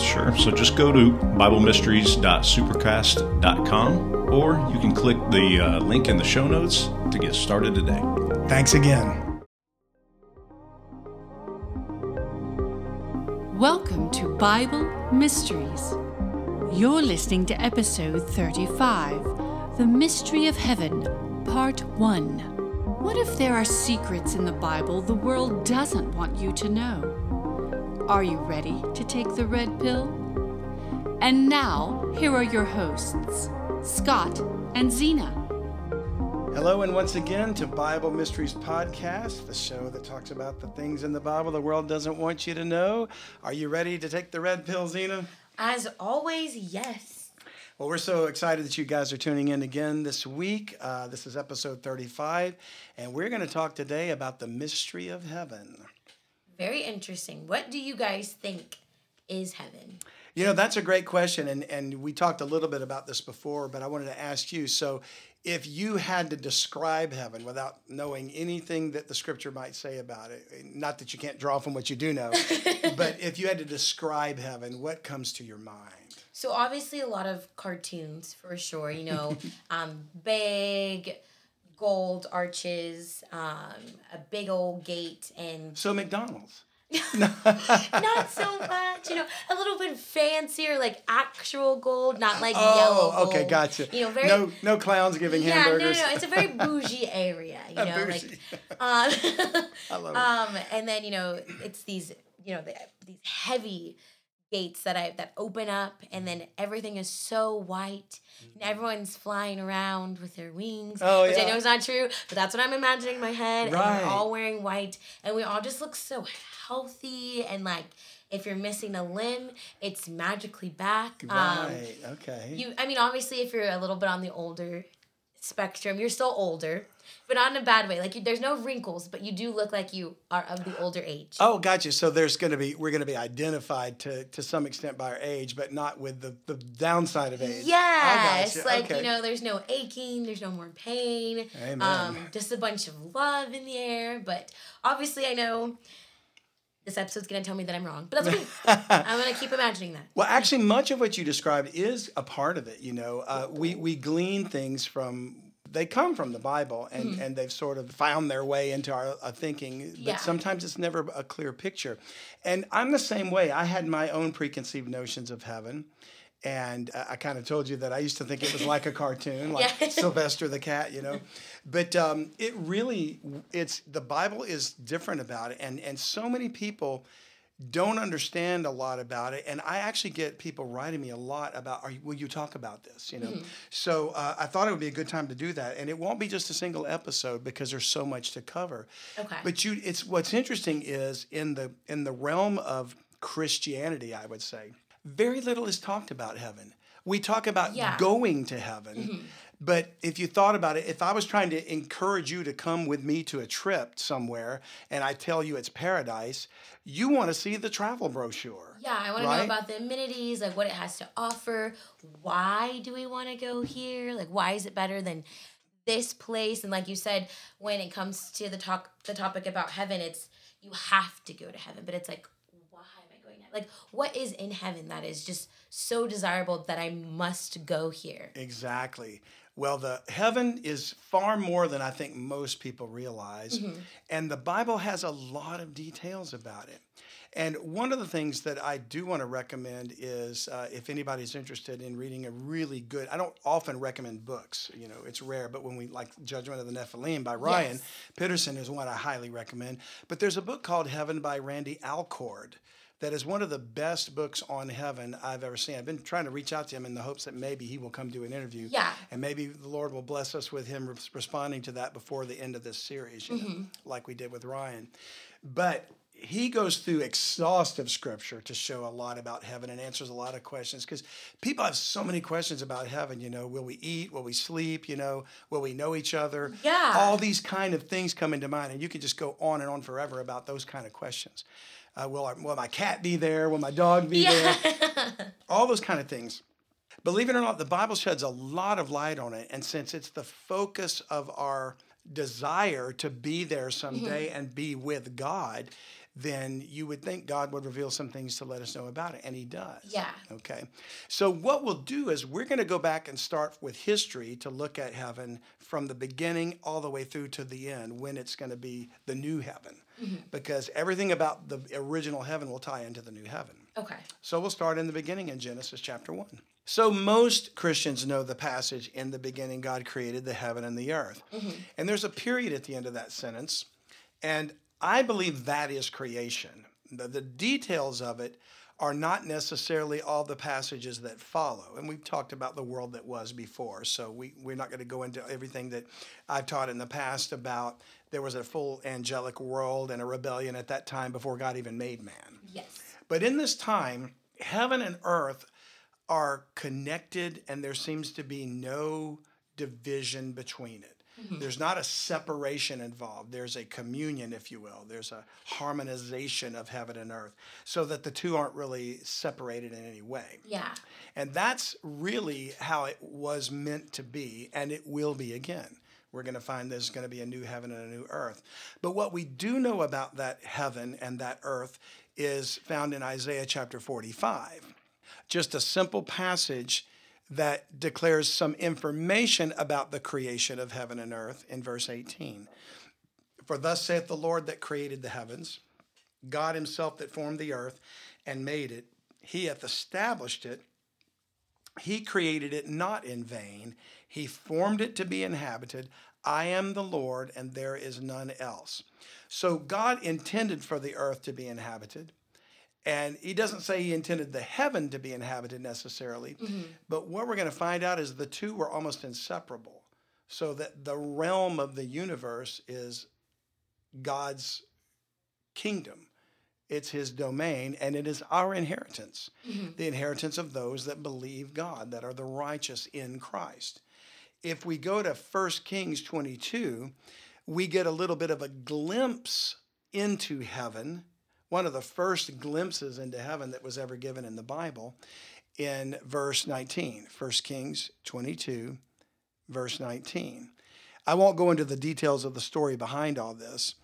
Sure. So just go to BibleMysteries.supercast.com or you can click the uh, link in the show notes to get started today. Thanks again. Welcome to Bible Mysteries. You're listening to episode 35 The Mystery of Heaven, Part 1. What if there are secrets in the Bible the world doesn't want you to know? Are you ready to take the red pill? And now, here are your hosts, Scott and Zena. Hello, and once again to Bible Mysteries Podcast, the show that talks about the things in the Bible the world doesn't want you to know. Are you ready to take the red pill, Zena? As always, yes. Well, we're so excited that you guys are tuning in again this week. Uh, this is episode 35, and we're going to talk today about the mystery of heaven. Very interesting. What do you guys think is heaven? You know, that's a great question. And, and we talked a little bit about this before, but I wanted to ask you. So, if you had to describe heaven without knowing anything that the scripture might say about it, not that you can't draw from what you do know, but if you had to describe heaven, what comes to your mind? So, obviously, a lot of cartoons for sure, you know, um, big gold arches, um, a big old gate, and. So, McDonald's. not so much, you know, a little bit fancier, like actual gold, not like oh, yellow. Gold. okay, gotcha. You know, very no, no clowns giving yeah, hamburgers. no, no, no. It's a very bougie area, you know, like, um, I love it. Um, and then you know, it's these, you know, the, these heavy gates that I that open up, and then everything is so white, and mm-hmm. everyone's flying around with their wings, oh, which yeah. I know is not true, but that's what I'm imagining in my head. Right. And we're all wearing white, and we all just look so healthy and like if you're missing a limb, it's magically back. Um, right. Um, okay. You, I mean, obviously, if you're a little bit on the older spectrum, you're still older, but not in a bad way. Like you, there's no wrinkles, but you do look like you are of the older age. Oh, gotcha. So there's going to be we're going to be identified to to some extent by our age, but not with the the downside of age. Yes, gotcha. like okay. you know, there's no aching, there's no more pain. Amen. Um, just a bunch of love in the air. But obviously, I know this episode's going to tell me that I'm wrong, but that's okay. I'm going to keep imagining that. Well, actually, much of what you described is a part of it. You know, uh, we we glean things from they come from the Bible and, mm-hmm. and they've sort of found their way into our, our thinking, but yeah. sometimes it's never a clear picture. And I'm the same way. I had my own preconceived notions of heaven. And I kind of told you that I used to think it was like a cartoon, like yeah. Sylvester the cat, you know. But um, it really, it's the Bible is different about it, and and so many people don't understand a lot about it and i actually get people writing me a lot about are you, will you talk about this you know mm-hmm. so uh, i thought it would be a good time to do that and it won't be just a single episode because there's so much to cover okay but you it's what's interesting is in the in the realm of christianity i would say very little is talked about heaven. We talk about yeah. going to heaven. Mm-hmm. But if you thought about it, if I was trying to encourage you to come with me to a trip somewhere and I tell you it's paradise, you want to see the travel brochure. Yeah, I want right? to know about the amenities, like what it has to offer. Why do we want to go here? Like, why is it better than this place? And like you said, when it comes to the talk, the topic about heaven, it's you have to go to heaven, but it's like why am I going? To, like, what is in heaven that is just so desirable that I must go here? Exactly. Well, the heaven is far more than I think most people realize, mm-hmm. and the Bible has a lot of details about it. And one of the things that I do want to recommend is uh, if anybody's interested in reading a really good, I don't often recommend books, you know, it's rare, but when we like Judgment of the Nephilim by Ryan yes. Pitterson is one I highly recommend. But there's a book called Heaven by Randy Alcorn that is one of the best books on heaven I've ever seen. I've been trying to reach out to him in the hopes that maybe he will come do an interview. Yeah. And maybe the Lord will bless us with him responding to that before the end of this series, you mm-hmm. know, like we did with Ryan. But he goes through exhaustive scripture to show a lot about heaven and answers a lot of questions because people have so many questions about heaven you know will we eat will we sleep you know will we know each other Yeah. all these kind of things come into mind and you can just go on and on forever about those kind of questions uh, will, our, will my cat be there? Will my dog be there? All those kind of things. Believe it or not the bible sheds a lot of light on it. And since it's the focus of our desire to be there someday Mm-hmm. and be with god then you would think god would reveal some things to let us know about it. And he does. Yeah. okay. So what we'll do is we're going to go back and start with history to look at heaven from the beginning all the way through to the end when it's going to be the new heaven Mm-hmm. because everything about the original heaven will tie into the new heaven Okay. so we'll start in the beginning in Genesis chapter 1. So most Christians know the passage in the beginning God created the heaven and the earth. Mm-hmm. And there's a period at the end of that sentence. And I believe that is creation. The, the details of it are not necessarily all the passages that follow. And we've talked about the world that was before. So we, we're not going to go into everything that I've taught in the past about there was a full angelic world and a rebellion at that time before God even made man. Yes. But in this time, heaven and earth are connected, and there seems to be no division between it. Mm-hmm. There's not a separation involved. There's a communion, if you will. There's a harmonization of heaven and earth so that the two aren't really separated in any way. Yeah. And that's really how it was meant to be, and it will be again. We're going to find there's going to be a new heaven and a new earth. But what we do know about that heaven and that earth is found in Isaiah chapter 45. Just a simple passage that declares some information about the creation of heaven and earth in verse 18. For thus saith the Lord that created the heavens, God himself that formed the earth and made it, he hath established it. He created it not in vain. He formed it to be inhabited. I am the Lord, and there is none else. So God intended for the earth to be inhabited. And he doesn't say he intended the heaven to be inhabited necessarily. Mm-hmm. But what we're going to find out is the two were almost inseparable. So that the realm of the universe is God's kingdom. It's his domain, and it is our inheritance, mm-hmm. the inheritance of those that believe God, that are the righteous in Christ. If we go to 1 Kings 22, we get a little bit of a glimpse into heaven, one of the first glimpses into heaven that was ever given in the Bible, in verse 19. 1 Kings 22, verse 19. I won't go into the details of the story behind all this,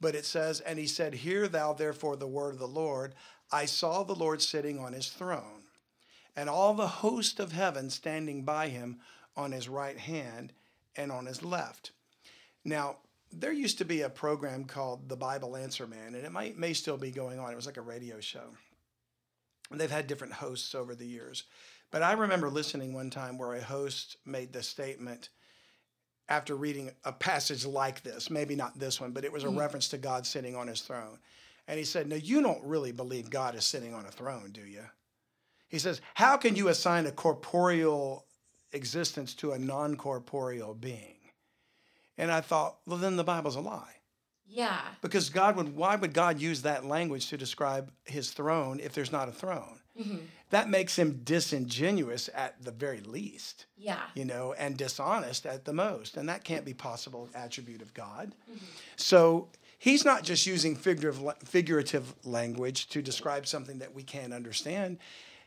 but it says, And he said, Hear thou therefore the word of the Lord. I saw the Lord sitting on his throne, and all the host of heaven standing by him on his right hand and on his left. Now, there used to be a program called The Bible Answer Man, and it might, may still be going on. It was like a radio show. And they've had different hosts over the years. But I remember listening one time where a host made the statement after reading a passage like this, maybe not this one, but it was a hmm. reference to God sitting on his throne. And he said, No, you don't really believe God is sitting on a throne, do you? He says, How can you assign a corporeal existence to a non corporeal being? And I thought, Well, then the Bible's a lie. Yeah. Because God would, why would God use that language to describe his throne if there's not a throne? Mm-hmm. That makes him disingenuous at the very least, Yeah. you know, and dishonest at the most. And that can't be possible attribute of God. Mm-hmm. So he's not just using figurative, figurative language to describe something that we can't understand.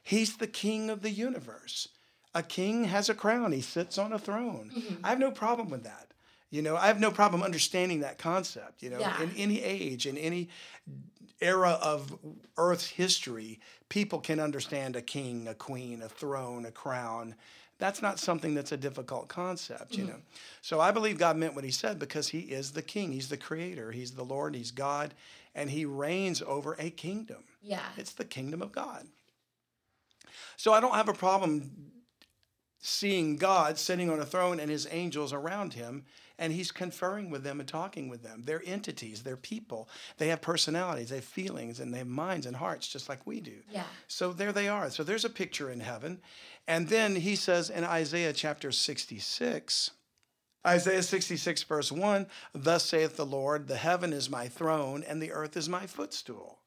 He's the king of the universe. A king has a crown, he sits on a throne. Mm-hmm. I have no problem with that. You know, I have no problem understanding that concept. You know, Yeah. in any age, in any era of Earth's history, people can understand a king, a queen, a throne, a crown. That's not something that's a difficult concept, you mm-hmm. know. So I believe God meant what he said because he is the king, he's the creator, he's the Lord, he's God, and he reigns over a kingdom. Yeah. It's the kingdom of God. So I don't have a problem seeing God sitting on a throne and his angels around him, and he's conferring with them and talking with them. They're entities, they're people. They have personalities, they have feelings, and they have minds and hearts just like we do. Yeah. So there they are. So there's a picture in heaven. And then he says in Isaiah chapter 66, Isaiah 66, verse 1 Thus saith the Lord, the heaven is my throne, and the earth is my footstool.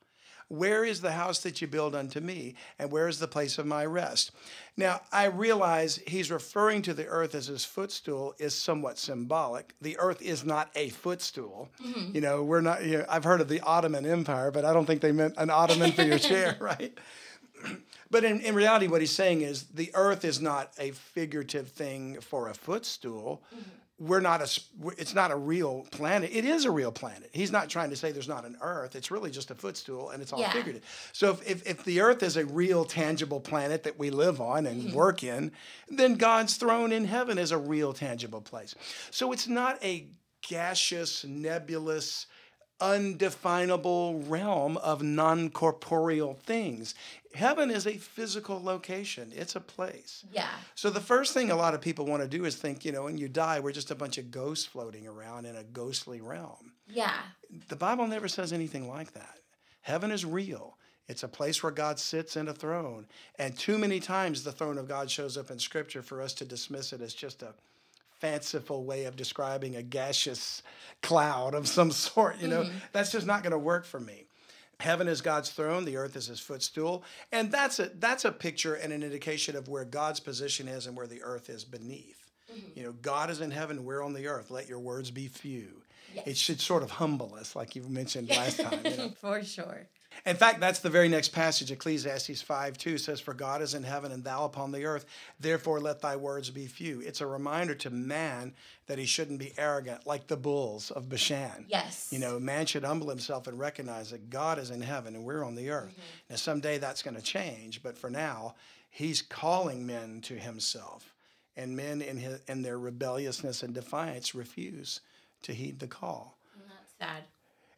Where is the house that you build unto me? And where is the place of my rest? Now, I realize he's referring to the earth as his footstool is somewhat symbolic. The earth is not a footstool. Mm-hmm. You know, we're not, you know, I've heard of the Ottoman Empire, but I don't think they meant an ottoman for your chair, right? But in, in reality, what he's saying is the earth is not a figurative thing for a footstool. Mm-hmm we're not a it's not a real planet. It is a real planet. He's not trying to say there's not an earth. It's really just a footstool and it's all yeah. figurative. So if, if, if, the earth is a real tangible planet that we live on and mm-hmm. work in then god's throne in heaven is a real tangible place. So it's not a gaseous nebulous undefinable realm of non corporeal things. Heaven is a physical location, it's a place. Yeah. So the first thing a lot of people want to do is think, you know, when you die, we're just a bunch of ghosts floating around in a ghostly realm. Yeah. The Bible never says anything like that. Heaven is real. It's a place where God sits in a throne. And too many times the throne of God shows up in Scripture for us to dismiss it as just a fanciful way of describing a gaseous cloud of some sort. You know, mm-hmm. that's just not going to work for me. Heaven is God's throne, the earth is his footstool. And that's a that's a picture and an indication of where God's position is and where the earth is beneath. Mm-hmm. You know, God is in heaven, we're on the earth. Let your words be few. Yes. It should sort of humble us, like you mentioned last time. You know? For sure. In fact, that's the very next passage, Ecclesiastes 5 2 says, For God is in heaven and thou upon the earth, therefore let thy words be few. It's a reminder to man that he shouldn't be arrogant like the bulls of Bashan. Yes. You know, man should humble himself and recognize that God is in heaven and we're on the earth. Mm-hmm. Now, someday that's going to change, but for now, he's calling men to himself. And men in, his, in their rebelliousness and defiance refuse to heed the call. that's sad.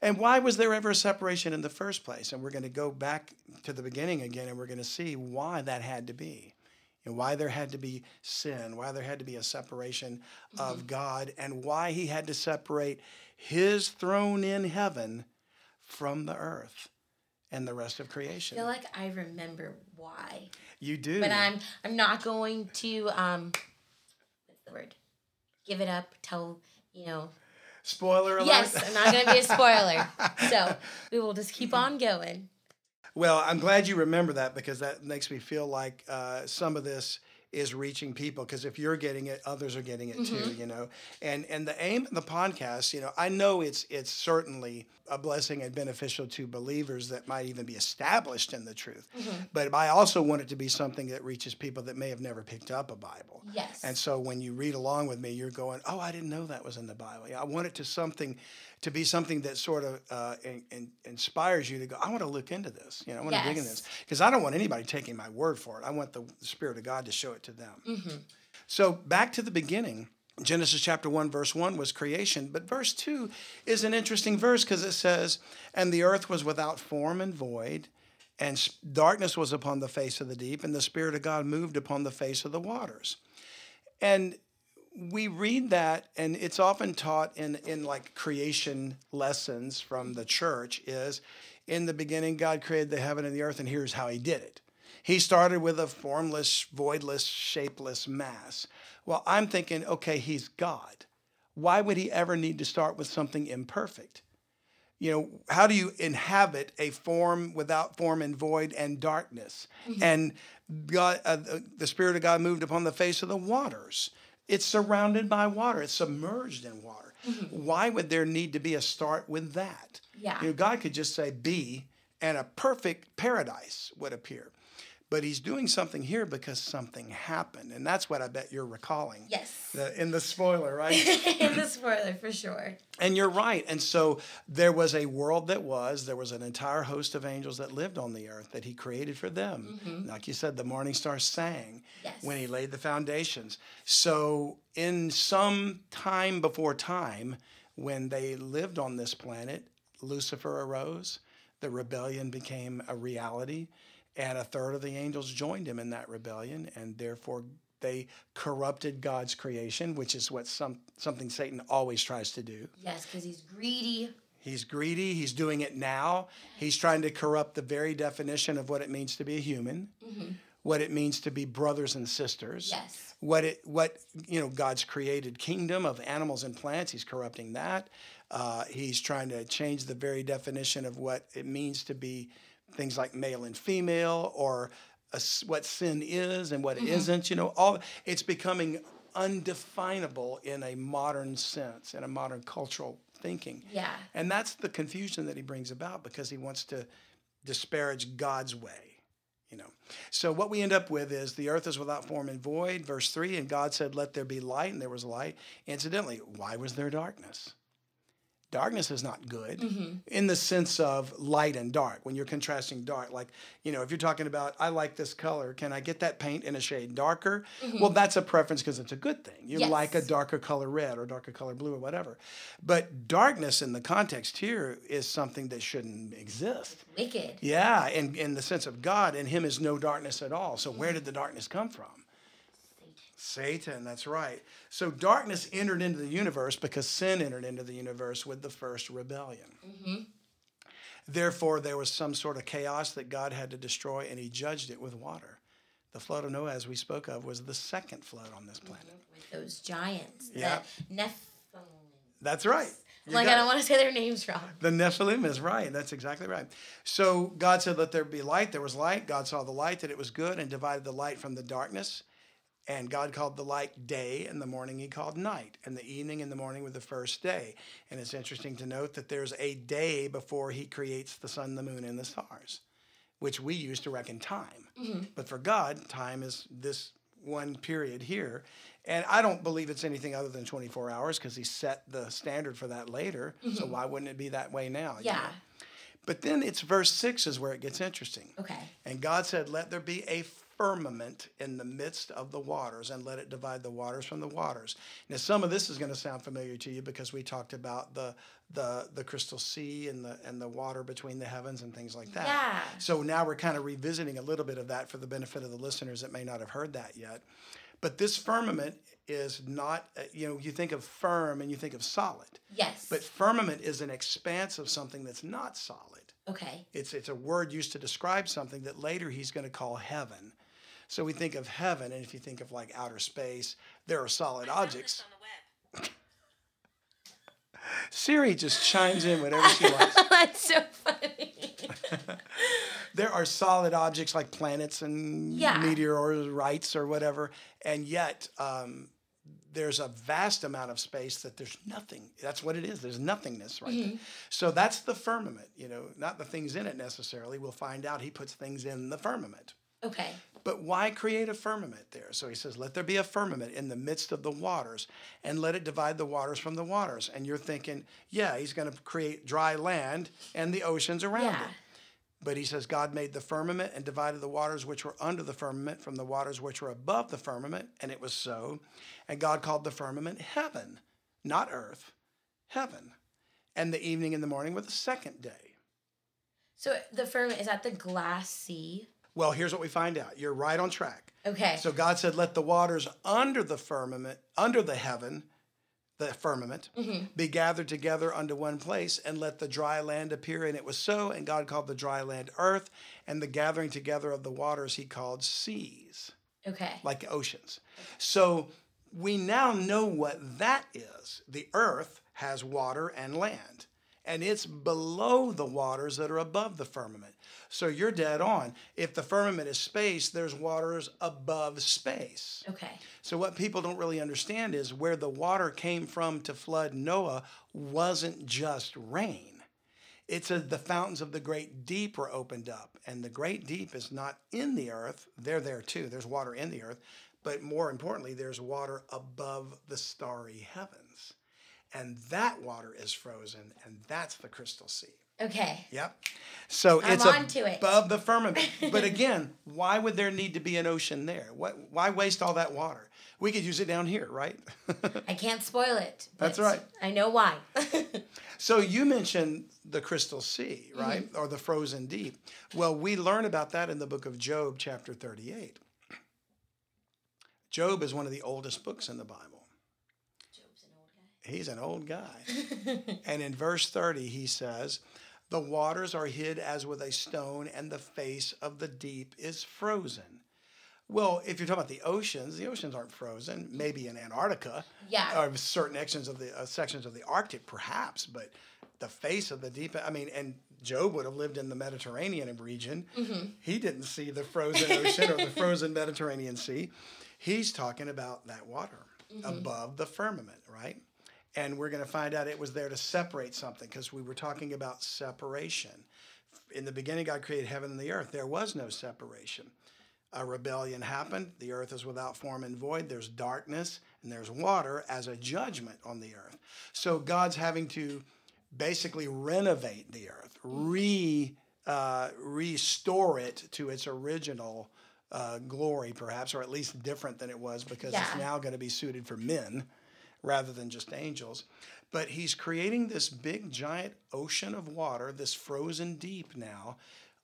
And why was there ever a separation in the first place? And we're going to go back to the beginning again and we're going to see why that had to be. And why there had to be sin, why there had to be a separation mm-hmm. of God, and why he had to separate his throne in heaven from the earth and the rest of creation. I feel like I remember why. You do. But I'm I'm not going to um what's the word? Give it up, tell you know Spoiler alert. Yes, I'm not going to be a spoiler. so we will just keep on going. Well, I'm glad you remember that because that makes me feel like uh, some of this is reaching people because if you're getting it others are getting it mm-hmm. too you know and and the aim of the podcast you know i know it's it's certainly a blessing and beneficial to believers that might even be established in the truth mm-hmm. but i also want it to be something that reaches people that may have never picked up a bible yes and so when you read along with me you're going oh i didn't know that was in the bible i want it to something to be something that sort of uh, in, in inspires you to go, I want to look into this. You know, I want yes. to dig in this because I don't want anybody taking my word for it. I want the, the Spirit of God to show it to them. Mm-hmm. So back to the beginning. Genesis chapter 1, verse 1 was creation, but verse 2 is an interesting verse because it says, And the earth was without form and void, and darkness was upon the face of the deep, and the Spirit of God moved upon the face of the waters. And we read that and it's often taught in in like creation lessons from the church is in the beginning god created the heaven and the earth and here's how he did it. He started with a formless voidless shapeless mass. Well i'm thinking okay he's god. Why would he ever need to start with something imperfect? You know how do you inhabit a form without form and void and darkness? Mm-hmm. and god uh, the spirit of god moved upon the face of the waters it's surrounded by water. It's submerged in water. Mm-hmm. Why would there need to be a start with that? Yeah. You know, God could just say be, and a perfect paradise would appear. But he's doing something here because something happened. And that's what I bet you're recalling. Yes. The, in the spoiler, right? in the spoiler, for sure. And you're right. And so there was a world that was, there was an entire host of angels that lived on the earth that he created for them. Mm-hmm. Like you said, the morning star sang yes. when he laid the foundations. So in some time before time, when they lived on this planet, Lucifer arose, the rebellion became a reality and a third of the angels joined him in that rebellion, and therefore they corrupted God's creation, which is what some something Satan always tries to do. Yes, because he's greedy. He's greedy. He's doing it now. He's trying to corrupt the very definition of what it means to be a human. Mm-hmm. what it means to be brothers and sisters. Yes. What it what you know God's created kingdom of animals and plants. He's corrupting that. Uh, he's trying to change the very definition of what it means to be things like male and female or a, what sin is and what Mm-hmm. not You know, all it's becoming undefinable in a modern sense, in a modern cultural thinking. Yeah. And that's the confusion that he brings about because he wants to disparage God's way. You know. So what we end up with is the earth is without form and void, verse 3, and God said, Let there be light, and there was light. Incidentally, why was there darkness? Darkness is not good mm-hmm. in the sense of light and dark. When you're contrasting dark, like, you know, if you're talking about, I like this color, can I get that paint in a shade darker? Mm-hmm. Well, that's a preference because it's a good thing. You Yes. like a darker color red or darker color blue or whatever. But darkness in the context here is something that shouldn't exist. Wicked. Yeah, in, in the sense of God, in Him is no darkness at all. So where mm-hmm. did the darkness come from? Satan, that's right. So darkness entered into the universe because sin entered into the universe with the first rebellion. Mm-hmm. Therefore, there was some sort of chaos that God had to destroy, and He judged it with water. The flood of Noah, as we spoke of, was the second flood on this planet. Mm-hmm. With those giants. Yeah. The Nephilim. That's right. You Like, I don't want to say their names wrong. The Nephilim is right. That's exactly right. So God said, Let there be light. There was light. God saw the light, that it was good, and divided the light from the darkness. And God called the light day, and the morning he called night, and the evening and the morning were the first day. And it's interesting to note that there's a day before he creates the sun, the moon, and the stars, which we use to reckon time. Mm-hmm. But for God, time is this one period here. And I don't believe it's anything other than 24 hours because he set the standard for that later. So mm-hmm. why wouldn't it be that way now? you Yeah. know? But then it's verse 6 is where it gets interesting. Okay. And God said, Let there be a firmament in the midst of the waters, and let it divide the waters from the waters. Now, some of this is going to sound familiar to you because we talked about the the the crystal sea and the and the water between the heavens and things like that. Yeah. So now we're kind of revisiting a little bit of that for the benefit of the listeners that may not have heard that yet. But this firmament is not, uh, you know, you think of firm and you think of solid. Yes. But firmament is an expanse of something that's not solid. okay. It's, it's a word used to describe something that later he's going to call heaven. So we think of heaven, and if you think of like outer space, there are solid objects. Siri just chimes in whenever she wants. That's so funny. There are solid objects like planets and Yeah. meteorites or whatever, and yet um, there's a vast amount of space that there's nothing. That's what it is. There's nothingness right there. So that's the firmament. You know, not the things in it necessarily. We'll find out. He puts things in the firmament. Okay. But why create a firmament there? So he says, Let there be a firmament in the midst of the waters, and let it divide the waters from the waters. And you're thinking, yeah, he's going to create dry land and the oceans around Yeah. it. But he says, God made the firmament and divided the waters which were under the firmament from the waters which were above the firmament. And it was so. And God called the firmament heaven, not earth, heaven. And the evening and the morning were the second day. So the firmament is that the glass sea? Well, here's what we find out. You're right on track. Okay. So God said, Let the waters under the firmament, under the heaven, the firmament, mm-hmm. be gathered together unto one place, and let the dry land appear. And it was so. And God called the dry land earth, and the gathering together of the waters he called seas, okay. like oceans. So we now know what that is. The earth has water and land, and it's below the waters that are above the firmament. So you're dead on. If the firmament is space, there's waters above space. Okay. So what people don't really understand is where the water came from to flood Noah wasn't just rain. It's a, the fountains of the great deep were opened up, and the great deep is not in the earth. They're there too. There's water in the earth, but more importantly, there's water above the starry heavens, and that water is frozen, and that's the crystal sea. Okay. Yep. So I'm it's onto it. above the firmament. but again, why would there need to be an ocean there? What? Why waste all that water? We could use it down here, right? I can't spoil it. That's right. I know why. so you mentioned the crystal sea, Mm-hmm. right, or the frozen deep. Well, we learn about that in the book of Job, chapter thirty-eight. Job is one of the oldest books in the Bible. He's an old guy. and in verse 30, he says, The waters are hid as with a stone, and the face of the deep is frozen. Well, if you're talking about the oceans, the oceans aren't frozen. Maybe in Antarctica, Yeah. or certain sections of the uh, sections of the Arctic, perhaps. But the face of the deep, I mean, and Job would have lived in the Mediterranean region. He didn't see the frozen ocean or the frozen Mediterranean Sea. He's talking about that water above the firmament, right? And we're going to find out it was there to separate something because we were talking about separation. In the beginning, God created heaven and the earth. There was no separation a rebellion happened. The earth is without form and void. There's darkness and there's water as a judgment on the earth. So God's having to basically renovate the earth, re uh, restore it to its original uh, glory, perhaps, or at least different than it was, because it's now going to be suited for men rather than just angels. But he's creating this big, giant ocean of water, this frozen deep now,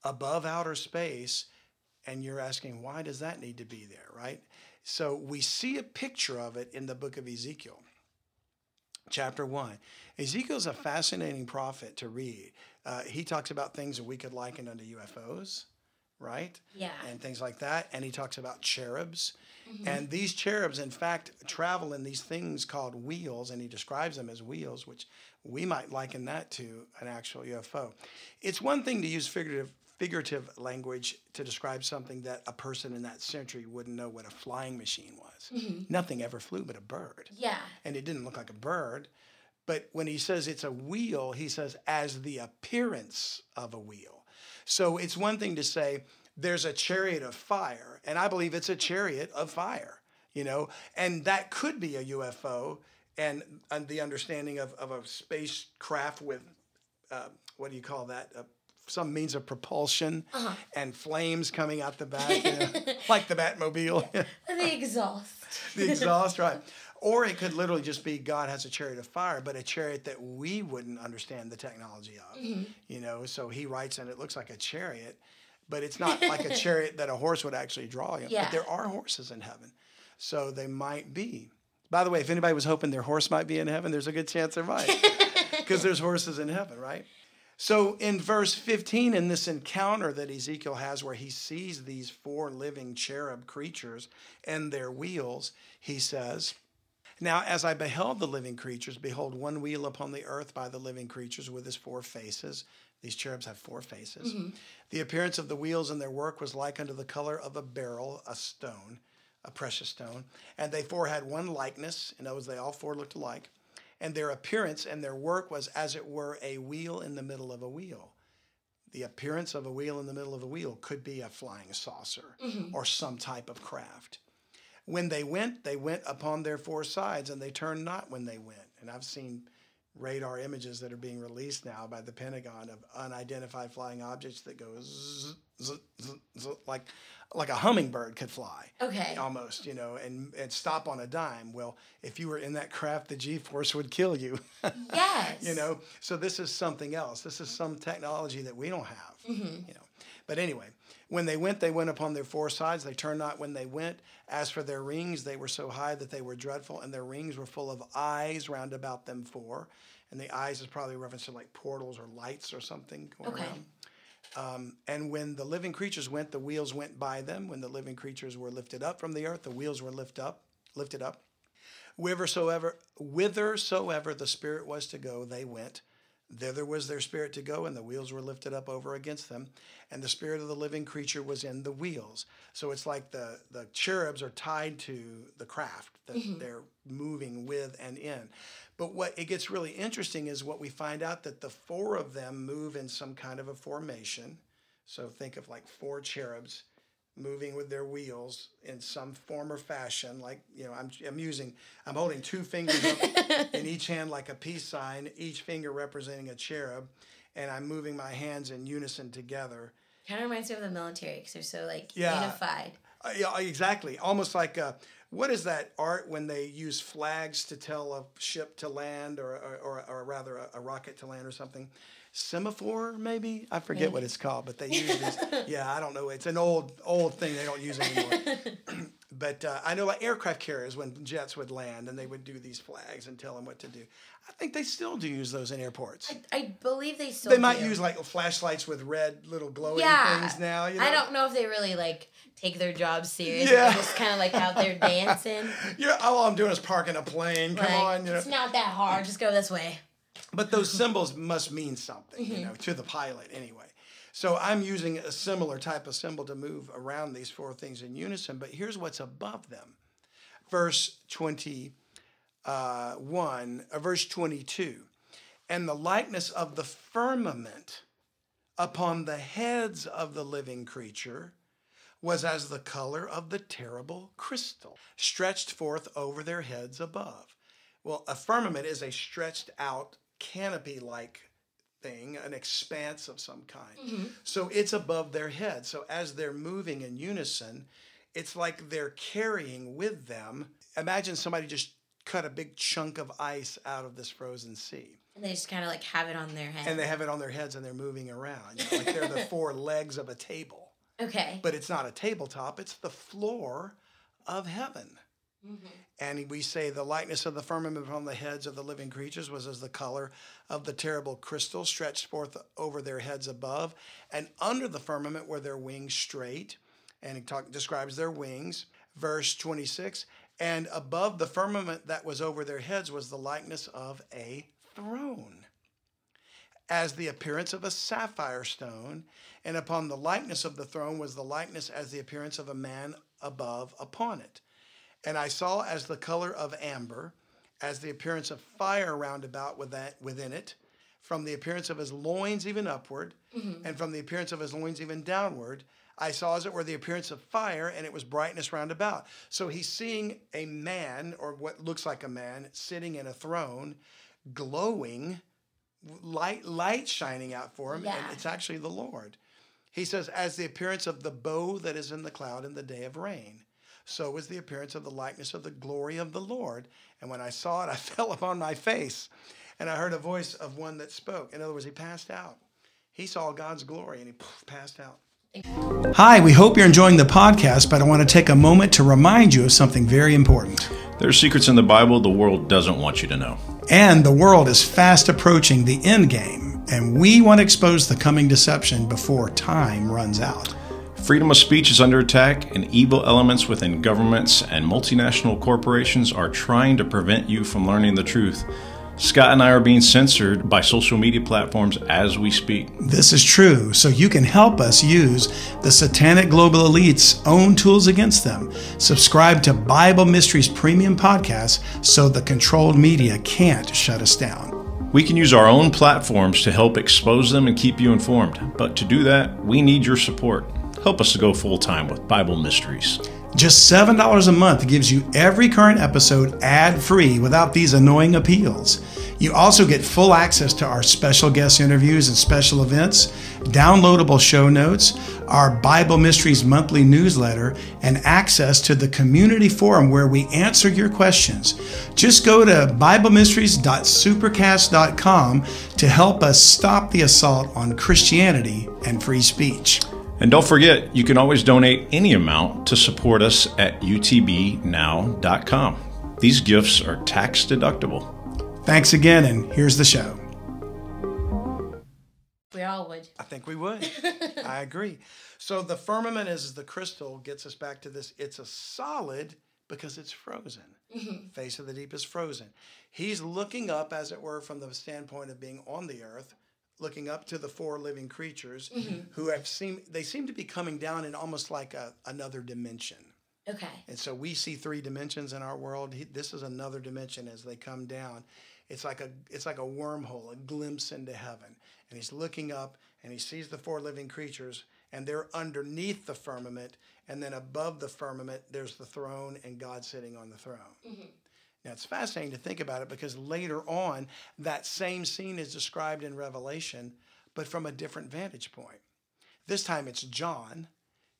above outer space. And you're asking, why does that need to be there, right? So we see a picture of it in the book of Ezekiel, chapter one. Ezekiel's a fascinating prophet to read. Uh, he talks about things that we could liken unto UFOs, right? Yeah. And things like that. And he talks about cherubs. Mm-hmm. And these cherubs, in fact, travel in these things called wheels, and he describes them as wheels, which we might liken that to an actual UFO. It's one thing to use figurative figurative language to describe something that a person in that century wouldn't know what a flying machine was. Mm-hmm. Nothing ever flew but a bird Yeah. and it didn't look like a bird. But when he says it's a wheel, he says as the appearance of a wheel. So it's one thing to say there's a chariot of fire, and I believe it's a chariot of fire, you know, and that could be a UFO and, and the understanding of, of a spacecraft with, uh, what do you call that? Uh, some means of propulsion and flames coming out the back, you know, like the Batmobile. The exhaust. the exhaust, right? Or it could literally just be God has a chariot of fire, but a chariot that we wouldn't understand the technology of. Mm-hmm. You know, so he writes and it looks like a chariot, but it's not like a chariot that a horse would actually draw. You know? Yeah. But there are horses in heaven, so they might be. By the way, if anybody was hoping their horse might be in heaven, there's a good chance there might, because there's horses in heaven, right? So in verse 15, in this encounter that Ezekiel has where he sees these four living cherub creatures and their wheels, he says, Now as I beheld the living creatures, behold, one wheel upon the earth by the living creatures with his four faces. These cherubs have four faces. Mm-hmm. The appearance of the wheels and their work was like unto the color of a beryl, a stone, a precious stone. And they four had one likeness. In other words, they all four looked alike and their appearance and their work was as it were a wheel in the middle of a wheel. The appearance of a wheel in the middle of a wheel could be a flying saucer mm-hmm. or some type of craft. When they went, they went upon their four sides and they turned not when they went. And I've seen radar images that are being released now by the Pentagon of unidentified flying objects that go zzz, zzz, zzz, like like a hummingbird could fly Okay. almost, you know, and, and stop on a dime. Well, if you were in that craft, the G force would kill you, Yes. you know. So this is something else. This is some technology that we don't have, mm-hmm. you know. But anyway, when they went, they went upon their four sides. They turned not when they went. As for their rings, they were so high that they were dreadful, and their rings were full of eyes round about them four. And the eyes is probably a reference to like portals or lights or something going Okay. around. Um, and when the living creatures went, the wheels went by them. When the living creatures were lifted up from the earth, the wheels were lift up, lifted up. Whithersoever, whithersoever the spirit was to go, they went. Thither was their spirit to go, and the wheels were lifted up over against them. And the spirit of the living creature was in the wheels. So it's like the, the cherubs are tied to the craft that mm-hmm. they're moving with and in. But what it gets really interesting is what we find out that the four of them move in some kind of a formation. So think of like four cherubs moving with their wheels in some form or fashion. Like, you know, I'm, I'm using, I'm holding two fingers up in each hand like a peace sign, each finger representing a cherub, and I'm moving my hands in unison together. Kind of reminds me of the military because they're so like Yeah. unified. Uh, yeah, exactly. Almost like uh, what is that art when they use flags to tell a ship to land, or or, or, or rather a, a rocket to land, or something? Semaphore, maybe I forget what it's called, but they use this. yeah, I don't know. It's an old old thing they don't use anymore. but uh, I know like aircraft carriers when jets would land and they would do these flags and tell them what to do. I think they still do use those in airports. I, I believe they still. They might do. use like flashlights with red little glowing yeah. things now. You know? I don't know if they really like take their job serious. Yeah. They're just kind of like out there dancing. Yeah, all I'm doing is parking a plane. Come like, on, you know. It's not that hard. Just go this way. But those symbols must mean something, Mm-hmm. you know, to the pilot anyway. So I'm using a similar type of symbol to move around these four things in unison. But here's what's above them. Verse 21, uh, verse 22. And the likeness of the firmament upon the heads of the living creature was as the color of the terrible crystal, stretched forth over their heads above. Well, a firmament is a stretched out canopy like thing, an expanse of some kind. Mm-hmm. So it's above their head. So as they're moving in unison, it's like they're carrying with them. Imagine somebody just cut a big chunk of ice out of this frozen sea. And they just kind of like have it on their head. And they have it on their heads and they're moving around. You know, like they're the four legs of a table. okay. But it's not a tabletop, it's the floor of heaven. Mm-hmm. And we say the likeness of the firmament upon the heads of the living creatures was as the color of the terrible crystal stretched forth over their heads above. And under the firmament were their wings straight. And he talk, describes their wings. Verse 26 And above the firmament that was over their heads was the likeness of a throne as the appearance of a sapphire stone, and upon the likeness of the throne was the likeness as the appearance of a man above upon it. And I saw as the color of amber, as the appearance of fire round about within it, from the appearance of his loins even upward, mm-hmm. and from the appearance of his loins even downward. I saw as it were the appearance of fire, and it was brightness round about. So he's seeing a man, or what looks like a man, sitting in a throne, glowing light light shining out for him Yeah. and it's actually the lord he says as the appearance of the bow that is in the cloud in the day of rain so was the appearance of the likeness of the glory of the lord and when i saw it i fell upon my face and i heard a voice of one that spoke in other words he passed out he saw god's glory and he passed out Hi, we hope you're enjoying the podcast, but I want to take a moment to remind you of something very important. There are secrets in the Bible the world doesn't want you to know. And the world is fast approaching the end game, and we want to expose the coming deception before time runs out. Freedom of speech is under attack, and evil elements within governments and multinational corporations are trying to prevent you from learning the truth. Scott and I are being censored by social media platforms as we speak. This is true, so you can help us use the satanic global elite's own tools against them. Subscribe to Bible Mysteries Premium Podcast so the controlled media can't shut us down. We can use our own platforms to help expose them and keep you informed, but to do that, we need your support. Help us to go full time with Bible Mysteries. Just $7 a month gives you every current episode ad free without these annoying appeals. You also get full access to our special guest interviews and special events, downloadable show notes, our Bible Mysteries monthly newsletter, and access to the community forum where we answer your questions. Just go to BibleMysteries.supercast.com to help us stop the assault on Christianity and free speech. And don't forget, you can always donate any amount to support us at utbnow.com. These gifts are tax deductible. Thanks again, and here's the show. We all would. I think we would. I agree. So the firmament is the crystal gets us back to this. It's a solid because it's frozen. Mm-hmm. Face of the deep is frozen. He's looking up, as it were, from the standpoint of being on the earth, looking up to the four living creatures mm-hmm. who have seem they seem to be coming down in almost like a, another dimension. Okay. And so we see three dimensions in our world. He, this is another dimension as they come down. It's like a it's like a wormhole, a glimpse into heaven. And he's looking up and he sees the four living creatures and they're underneath the firmament and then above the firmament there's the throne and God sitting on the throne. Mm-hmm. Now it's fascinating to think about it because later on that same scene is described in Revelation but from a different vantage point. This time it's John.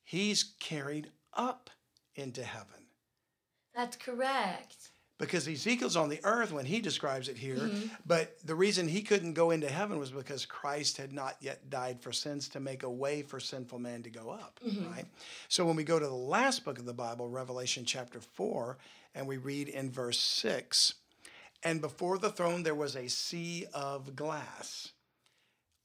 He's carried up into heaven. That's correct. because Ezekiel's on the earth when he describes it here. Mm-hmm. But the reason he couldn't go into heaven was because Christ had not yet died for sins to make a way for sinful man to go up, mm-hmm. right? So when we go to the last book of the Bible, Revelation chapter 4, and we read in verse 6 And before the throne there was a sea of glass,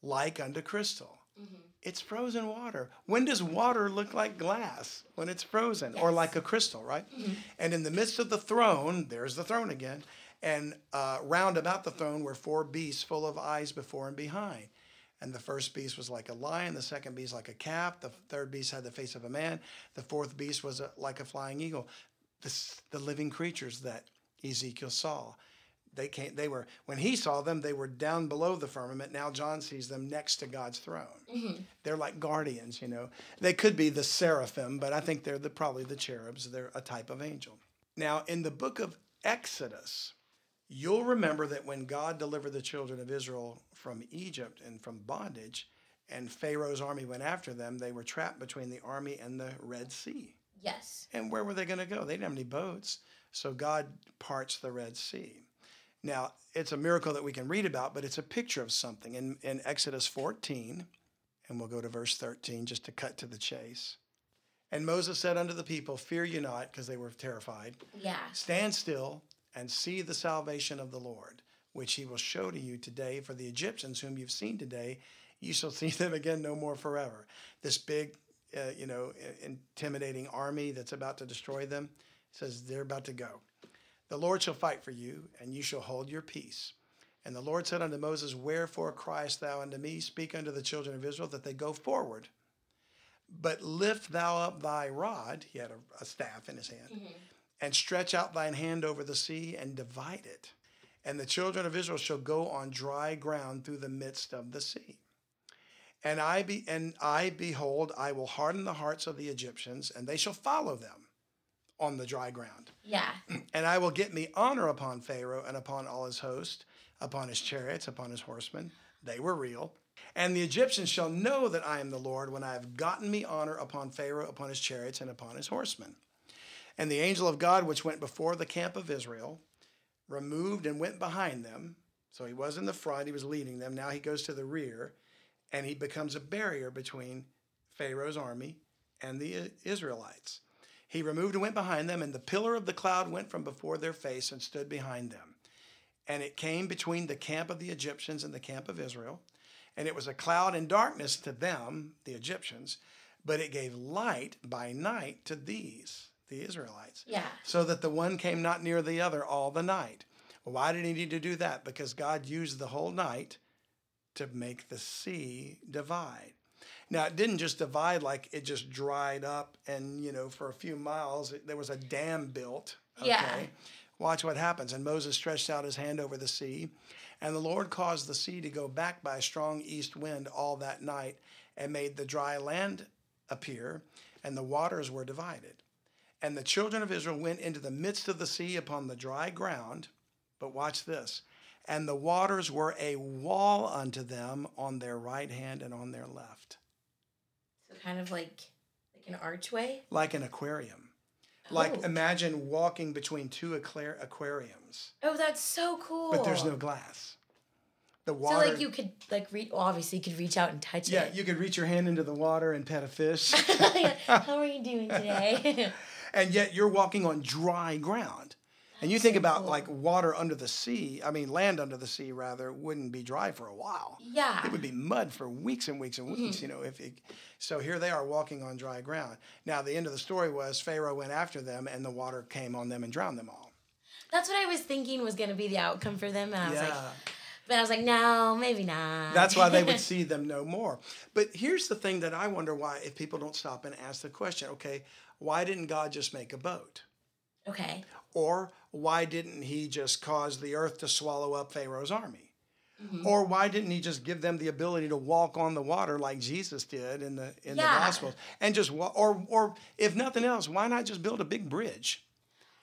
like unto crystal. Mm-hmm. It's frozen water. When does water look like glass? When it's frozen yes. or like a crystal, right? Mm-hmm. And in the midst of the throne, there's the throne again. And uh, round about the throne were four beasts full of eyes before and behind. And the first beast was like a lion, the second beast like a calf, the third beast had the face of a man, the fourth beast was a, like a flying eagle. This, the living creatures that Ezekiel saw. They came they were when he saw them they were down below the firmament. Now john sees them next to god's throne. Mm-hmm. they're like guardians you know. They could be the seraphim but i think they're the, probably the cherubs. They're a type of angel. Now in the book of exodus you'll remember that when god delivered the children of israel from egypt and from bondage and pharaoh's army went after them they were trapped between the army and the red sea yes and where were they going to go they didn't have any boats so god parts the red sea now, it's a miracle that we can read about, but it's a picture of something. In, in Exodus 14, and we'll go to verse 13 just to cut to the chase. And Moses said unto the people, Fear you not, because they were terrified. Yeah. Stand still and see the salvation of the Lord, which he will show to you today. For the Egyptians whom you've seen today, you shall see them again no more forever. This big, uh, you know, intimidating army that's about to destroy them says they're about to go. The Lord shall fight for you, and you shall hold your peace. And the Lord said unto Moses, Wherefore criest thou unto me? Speak unto the children of Israel that they go forward. But lift thou up thy rod, he had a, a staff in his hand, mm-hmm. and stretch out thine hand over the sea and divide it. And the children of Israel shall go on dry ground through the midst of the sea. And I be and I behold, I will harden the hearts of the Egyptians, and they shall follow them on the dry ground. Yeah. And I will get me honor upon Pharaoh and upon all his host, upon his chariots, upon his horsemen. They were real. And the Egyptians shall know that I am the Lord when I have gotten me honor upon Pharaoh, upon his chariots, and upon his horsemen. And the angel of God, which went before the camp of Israel, removed and went behind them. So he was in the front, he was leading them. Now he goes to the rear, and he becomes a barrier between Pharaoh's army and the uh, Israelites. He removed and went behind them, and the pillar of the cloud went from before their face and stood behind them. And it came between the camp of the Egyptians and the camp of Israel. And it was a cloud and darkness to them, the Egyptians, but it gave light by night to these, the Israelites. Yeah. So that the one came not near the other all the night. Why did he need to do that? Because God used the whole night to make the sea divide. Now it didn't just divide like it just dried up and you know for a few miles it, there was a dam built. Okay? Yeah. Watch what happens. And Moses stretched out his hand over the sea, and the Lord caused the sea to go back by a strong east wind all that night, and made the dry land appear, and the waters were divided. And the children of Israel went into the midst of the sea upon the dry ground. But watch this. And the waters were a wall unto them on their right hand and on their left So kind of like like an archway? Like an aquarium. Oh. Like imagine walking between two aquariums. Oh, that's so cool. But there's no glass. The water. So like you could like reach. Well, obviously, you could reach out and touch yeah, it. Yeah, you could reach your hand into the water and pet a fish. How are you doing today? and yet you're walking on dry ground. And you think about like water under the sea, I mean, land under the sea rather, wouldn't be dry for a while. Yeah. It would be mud for weeks and weeks and weeks, mm-hmm. you know, if it, so here they are walking on dry ground. Now, the end of the story was Pharaoh went after them and the water came on them and drowned them all. That's what I was thinking was going to be the outcome for them. And I was yeah. like, but I was like, no, maybe not. That's why they would see them no more. But here's the thing that I wonder why, if people don't stop and ask the question, okay, why didn't God just make a boat? Okay. Or why didn't he just cause the earth to swallow up Pharaoh's army? Mm-hmm. Or why didn't he just give them the ability to walk on the water like Jesus did in the in yeah. the Gospels and just or or if nothing else, why not just build a big bridge?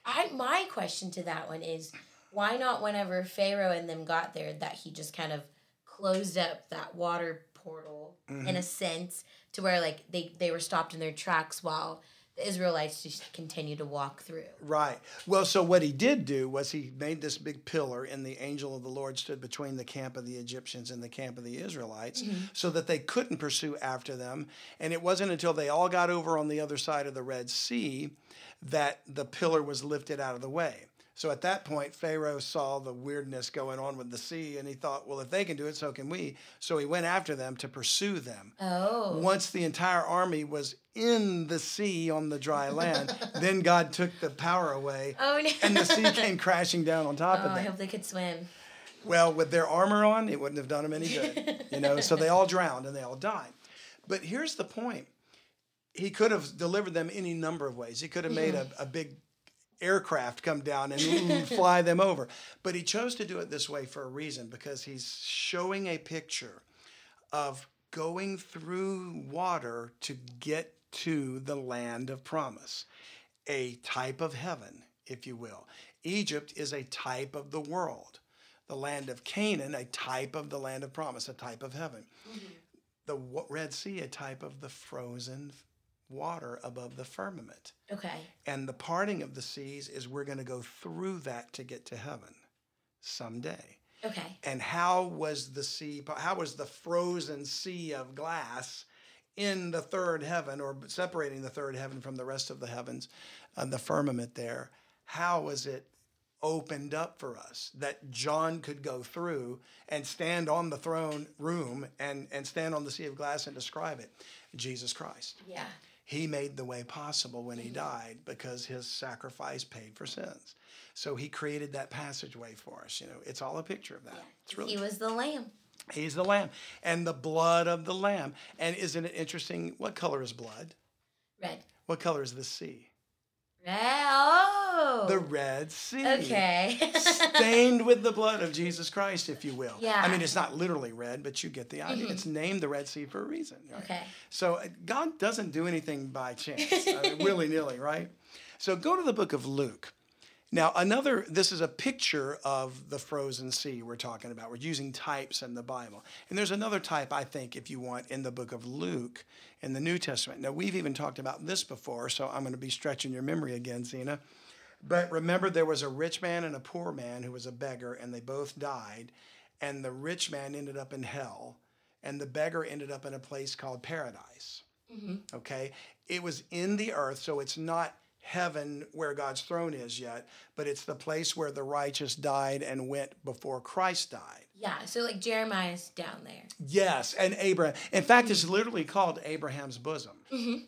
I my question to that one is why not whenever Pharaoh and them got there that he just kind of closed up that water portal mm-hmm. in a sense to where like they they were stopped in their tracks while the Israelites just continue to walk through. Right. Well, so what he did do was he made this big pillar, and the angel of the Lord stood between the camp of the Egyptians and the camp of the Israelites mm-hmm. so that they couldn't pursue after them. And it wasn't until they all got over on the other side of the Red Sea that the pillar was lifted out of the way. So at that point, Pharaoh saw the weirdness going on with the sea, and he thought, well, if they can do it, so can we. So he went after them to pursue them. Oh. Once the entire army was in the sea on the dry land, then God took the power away, oh, no. and the sea came crashing down on top oh, of them. I hope they could swim. Well, with their armor on, it wouldn't have done them any good. You know, so they all drowned and they all died. But here's the point. He could have delivered them any number of ways. He could have made a, a big aircraft come down and fly them over. But he chose to do it this way for a reason because he's showing a picture of going through water to get to the land of promise, a type of heaven, if you will. Egypt is a type of the world. The land of Canaan, a type of the land of promise, a type of heaven. Mm-hmm. The Red Sea, a type of the frozen water above the firmament. Okay. And the parting of the seas is we're going to go through that to get to heaven someday. Okay. And how was the sea, how was the frozen sea of glass in the third heaven or separating the third heaven from the rest of the heavens, uh, the firmament there? How was it opened up for us that John could go through and stand on the throne room and, and stand on the sea of glass and describe it? Jesus Christ. Yeah he made the way possible when he mm. died because his sacrifice paid for sins. So he created that passageway for us. You know, it's all a picture of that. It's really he was the lamb. He's the lamb and the blood of the lamb. And isn't it interesting? What color is blood? Red. What color is the sea? Oh. The Red Sea. Okay. stained with the blood of Jesus Christ, if you will. Yeah. I mean, it's not literally red, but you get the idea. Mm-hmm. It's named the Red Sea for a reason. Right? Okay. So uh, God doesn't do anything by chance, I mean, willy nilly, right? So go to the book of Luke. Now, another, this is a picture of the frozen sea we're talking about. We're using types in the Bible. And there's another type, I think, if you want, in the book of Luke in the New Testament. Now, we've even talked about this before, so I'm going to be stretching your memory again, Zena. But remember, there was a rich man and a poor man who was a beggar, and they both died. And the rich man ended up in hell, and the beggar ended up in a place called paradise. Mm-hmm. Okay? It was in the earth, so it's not heaven where God's throne is yet, but it's the place where the righteous died and went before Christ died. Yeah, so like Jeremiah's down there. Yes, and Abraham. In fact, mm-hmm. it's literally called Abraham's bosom. Mm-hmm.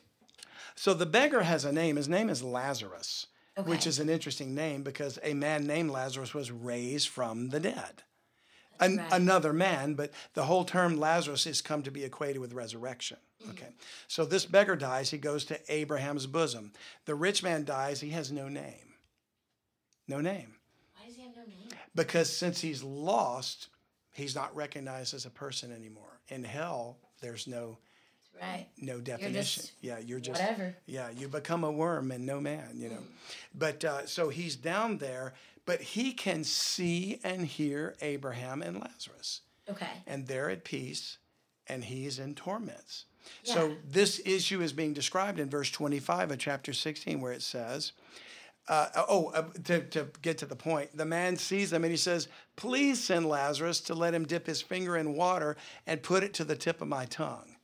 So the beggar has a name. His name is Lazarus, okay. which is an interesting name because a man named Lazarus was raised from the dead. An, right. Another man, but the whole term Lazarus has come to be equated with resurrection. Okay. So this beggar dies, he goes to Abraham's bosom. The rich man dies, he has no name. No name. Why does he have no name? Because since he's lost, he's not recognized as a person anymore. In hell, there's no right. no definition. You're yeah, you're just whatever. Yeah, you become a worm and no man, you know. Mm. But uh, so he's down there, but he can see and hear Abraham and Lazarus. Okay. And they're at peace and he's in torments. Yeah. So this issue is being described in verse 25 of chapter 16, where it says, uh, oh, uh, to, to get to the point, the man sees them and he says, Please send Lazarus to let him dip his finger in water and put it to the tip of my tongue,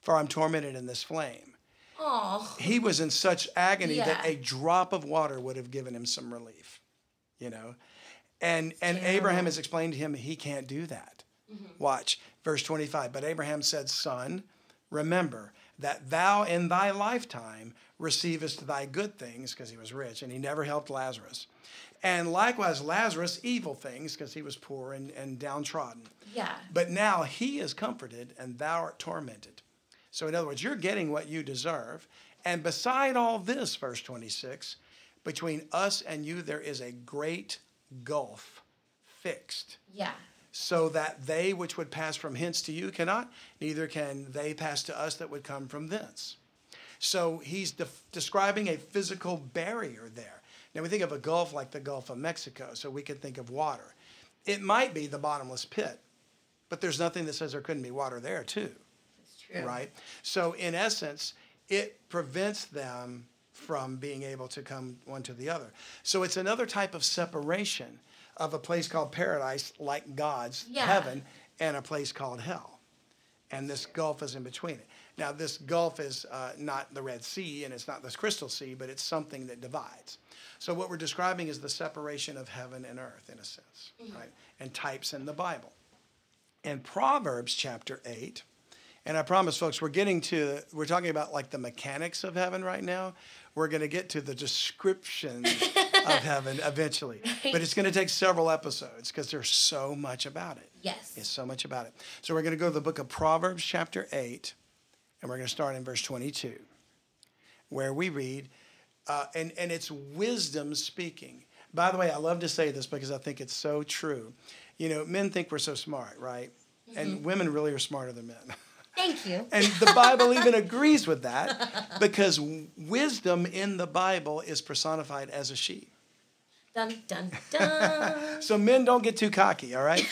for I'm tormented in this flame. Oh. He was in such agony yeah. that a drop of water would have given him some relief, you know. And and Abraham has explained to him he can't do that. Mm-hmm. Watch verse 25. But Abraham said, Son, Remember that thou in thy lifetime receivest thy good things, because he was rich, and he never helped Lazarus. And likewise, Lazarus, evil things, because he was poor and, and downtrodden. Yeah. But now he is comforted, and thou art tormented. So, in other words, you're getting what you deserve. And beside all this, verse 26, between us and you, there is a great gulf fixed. Yeah so that they which would pass from hence to you cannot, neither can they pass to us that would come from thence. So he's de- describing a physical barrier there. Now we think of a gulf like the Gulf of Mexico, so we could think of water. It might be the bottomless pit, but there's nothing that says there couldn't be water there too. That's true. Right? So in essence, it prevents them from being able to come one to the other. So it's another type of separation of a place called paradise, like God's Yeah. heaven, and a place called hell. And this gulf is in between it. Now, this gulf is uh, not the Red Sea and it's not this crystal sea, but it's something that divides. So, what we're describing is the separation of heaven and earth, in a sense, right? And types in the Bible. In Proverbs chapter 8, and I promise, folks, we're getting to, we're talking about like the mechanics of heaven right now. We're going to get to the description of heaven eventually. But it's going to take several episodes because there's so much about it. Yes. There's so much about it. So we're going to go to the book of Proverbs, chapter 8, and we're going to start in verse 22, where we read, uh, and, and it's wisdom speaking. By the way, I love to say this because I think it's so true. You know, men think we're so smart, right? And women really are smarter than men. Thank you. And the Bible even agrees with that because wisdom in the Bible is personified as a she. Dun dun dun. So men don't get too cocky, all right?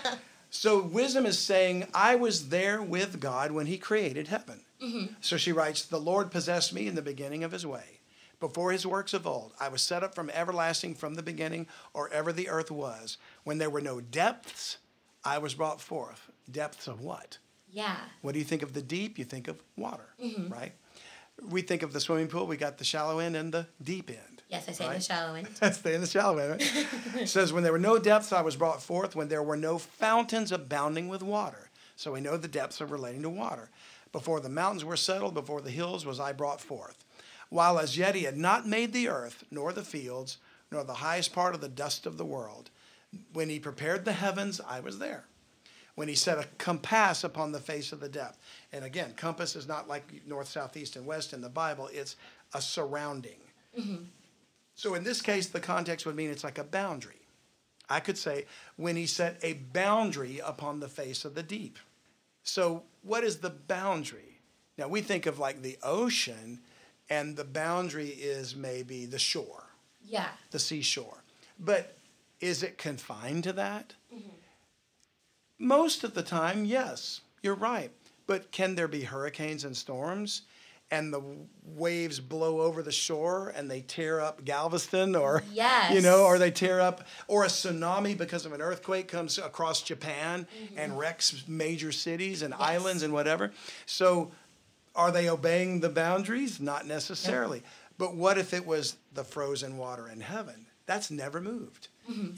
so wisdom is saying, I was there with God when he created heaven. Mm-hmm. So she writes, The Lord possessed me in the beginning of his way. Before his works of old, I was set up from everlasting from the beginning, or ever the earth was. When there were no depths, I was brought forth. Depths of what? yeah. What do you think of the deep? You think of water, mm-hmm. right? We think of the swimming pool, we got the shallow end and the deep end. Yes, I say in the Right. shallow end. Stay in the shallow end. Right? it says, When there were no depths, I was brought forth, when there were no fountains abounding with water. So we know the depths are relating to water. Before the mountains were settled, before the hills was I brought forth. While as yet he had not made the earth, nor the fields, nor the highest part of the dust of the world. When he prepared the heavens, I was there. When he set a compass upon the face of the depth. And again, compass is not like north, south, east, and west in the Bible, it's a surrounding. Mm-hmm. So in this case, the context would mean it's like a boundary. I could say, when he set a boundary upon the face of the deep. So, what is the boundary? Now, we think of like the ocean, and the boundary is maybe the shore, Yeah. the seashore. But is it confined to that? Mm-hmm. Most of the time, yes, you're right. But can there be hurricanes and storms? And the waves blow over the shore and they tear up Galveston, or you know, or they tear up, or a tsunami because of an earthquake comes across Japan and wrecks major cities and islands and whatever. So, are they obeying the boundaries? Not necessarily. But what if it was the frozen water in heaven? That's never moved.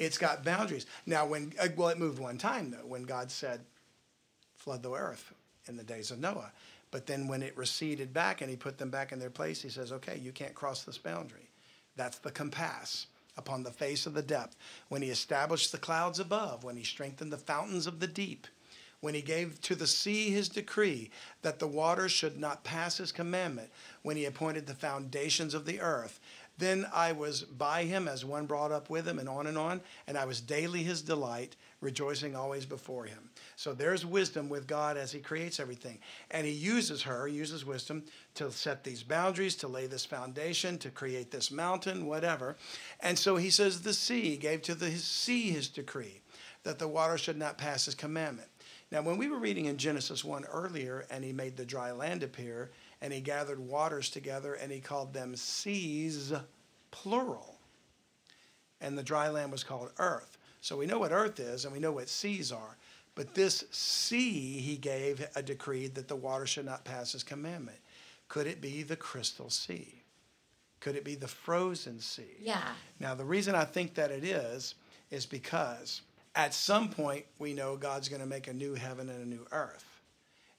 It's got boundaries. Now, when uh, well, it moved one time though, when God said, "Flood the earth" in the days of Noah. But then when it receded back and He put them back in their place, He says, "Okay, you can't cross this boundary." That's the compass upon the face of the depth. When He established the clouds above, when He strengthened the fountains of the deep, when he gave to the sea his decree that the waters should not pass his commandment, when he appointed the foundations of the earth. Then I was by him as one brought up with him, and on and on, and I was daily his delight, rejoicing always before him. So there's wisdom with God as he creates everything. And he uses her, uses wisdom to set these boundaries, to lay this foundation, to create this mountain, whatever. And so he says, The sea gave to the sea his decree, that the water should not pass his commandment. Now, when we were reading in Genesis 1 earlier, and he made the dry land appear, and he gathered waters together, and he called them seas, plural. And the dry land was called earth. So we know what earth is, and we know what seas are. But this sea, he gave a decree that the water should not pass his commandment. Could it be the crystal sea? Could it be the frozen sea? Yeah. Now, the reason I think that it is, is because at some point we know God's going to make a new heaven and a new earth.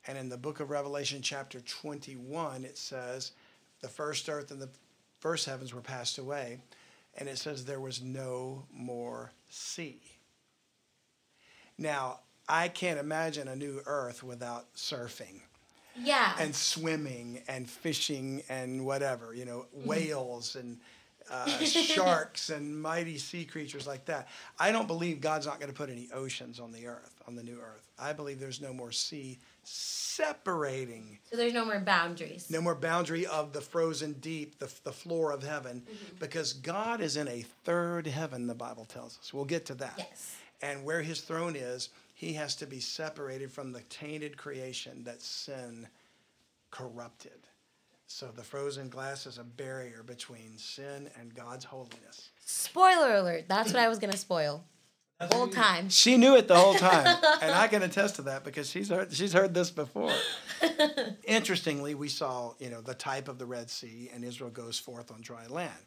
And in the book of Revelation, chapter 21, it says, the first earth and the first heavens were passed away. And it says there was no more sea. Now, I can't imagine a new earth without surfing Yeah. and swimming and fishing and whatever, you know, whales and uh, sharks and mighty sea creatures like that. I don't believe God's not going to put any oceans on the earth, on the new earth. I believe there's no more sea separating, so there's no more boundaries. no more boundary of the frozen deep, the, the floor of heaven, mm-hmm. because God is in a third heaven, the Bible tells us. We'll get to that. Yes. And where his throne is, he has to be separated from the tainted creation that sin corrupted. So the frozen glass is a barrier between sin and God's holiness. Spoiler alert. That's what I was going to spoil. The whole time. She knew it the whole time, and I can attest to that because she's heard she's heard this before. Interestingly, we saw you know the type of the Red Sea, and Israel goes forth on dry land,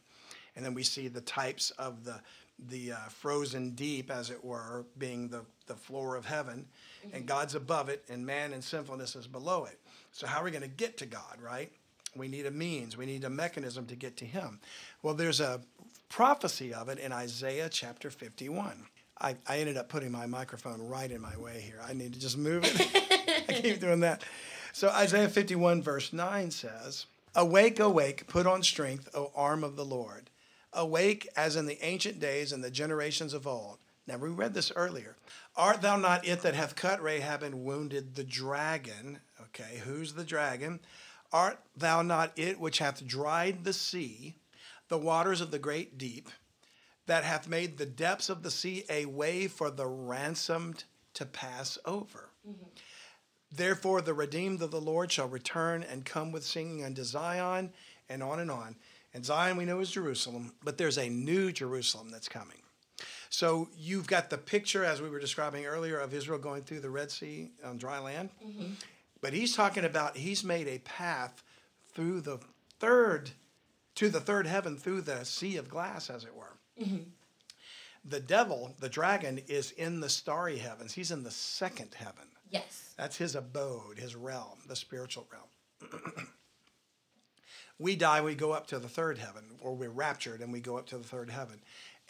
and then we see the types of the the uh, frozen deep, as it were, being the the floor of heaven, mm-hmm. and God's above it, and man and sinfulness is below it. So how are we going to get to God, right? We need a means, we need a mechanism to get to Him. Well, there's a prophecy of it in Isaiah chapter 51. I, I ended up putting my microphone right in my way here. I need to just move it. I keep doing that. So Isaiah 51, verse 9 says, Awake, awake, put on strength, O arm of the Lord. Awake as in the ancient days and the generations of old. Now, we read this earlier. Art thou not it that hath cut Rahab and wounded the dragon? Okay, who's the dragon? Art thou not it which hath dried the sea, the waters of the great deep? That hath made the depths of the sea a way for the ransomed to pass over. Mm-hmm. Therefore, the redeemed of the Lord shall return and come with singing unto Zion, and on and on. And Zion we know is Jerusalem, but there's a new Jerusalem that's coming. So you've got the picture, as we were describing earlier, of Israel going through the Red Sea on dry land. Mm-hmm. But he's talking about he's made a path through the third, to the third heaven, through the sea of glass, as it were. Mm-hmm. The devil, the dragon, is in the starry heavens. He's in the second heaven. Yes. That's his abode, his realm, the spiritual realm. we die, we go up to the third heaven, or we're raptured and we go up to the third heaven.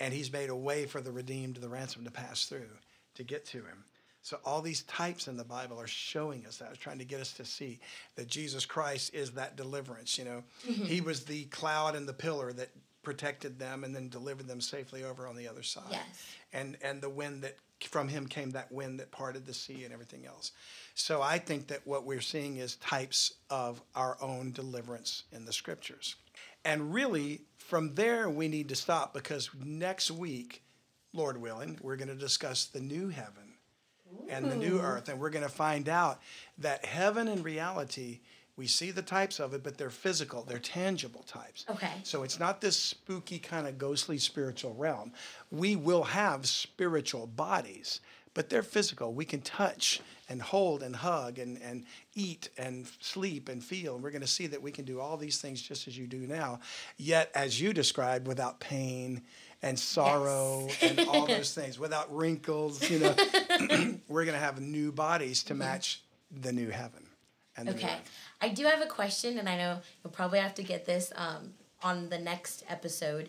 And he's made a way for the redeemed, the ransom to pass through to get to him. So all these types in the Bible are showing us that, trying to get us to see that Jesus Christ is that deliverance. You know, mm-hmm. He was the cloud and the pillar that protected them and then delivered them safely over on the other side. Yes. And and the wind that from him came that wind that parted the sea and everything else. So I think that what we're seeing is types of our own deliverance in the scriptures. And really from there we need to stop because next week, Lord willing, we're going to discuss the new heaven and the new earth and we're going to find out that heaven in reality we see the types of it, but they're physical, they're tangible types. Okay. So it's not this spooky kind of ghostly spiritual realm. We will have spiritual bodies, but they're physical. We can touch and hold and hug and, and eat and sleep and feel. And we're going to see that we can do all these things just as you do now, yet, as you described, without pain and sorrow yes. and all those things, without wrinkles. You know, we're going to have new bodies to mm-hmm. match the new heaven. And okay. I do have a question, and I know you'll probably have to get this um, on the next episode.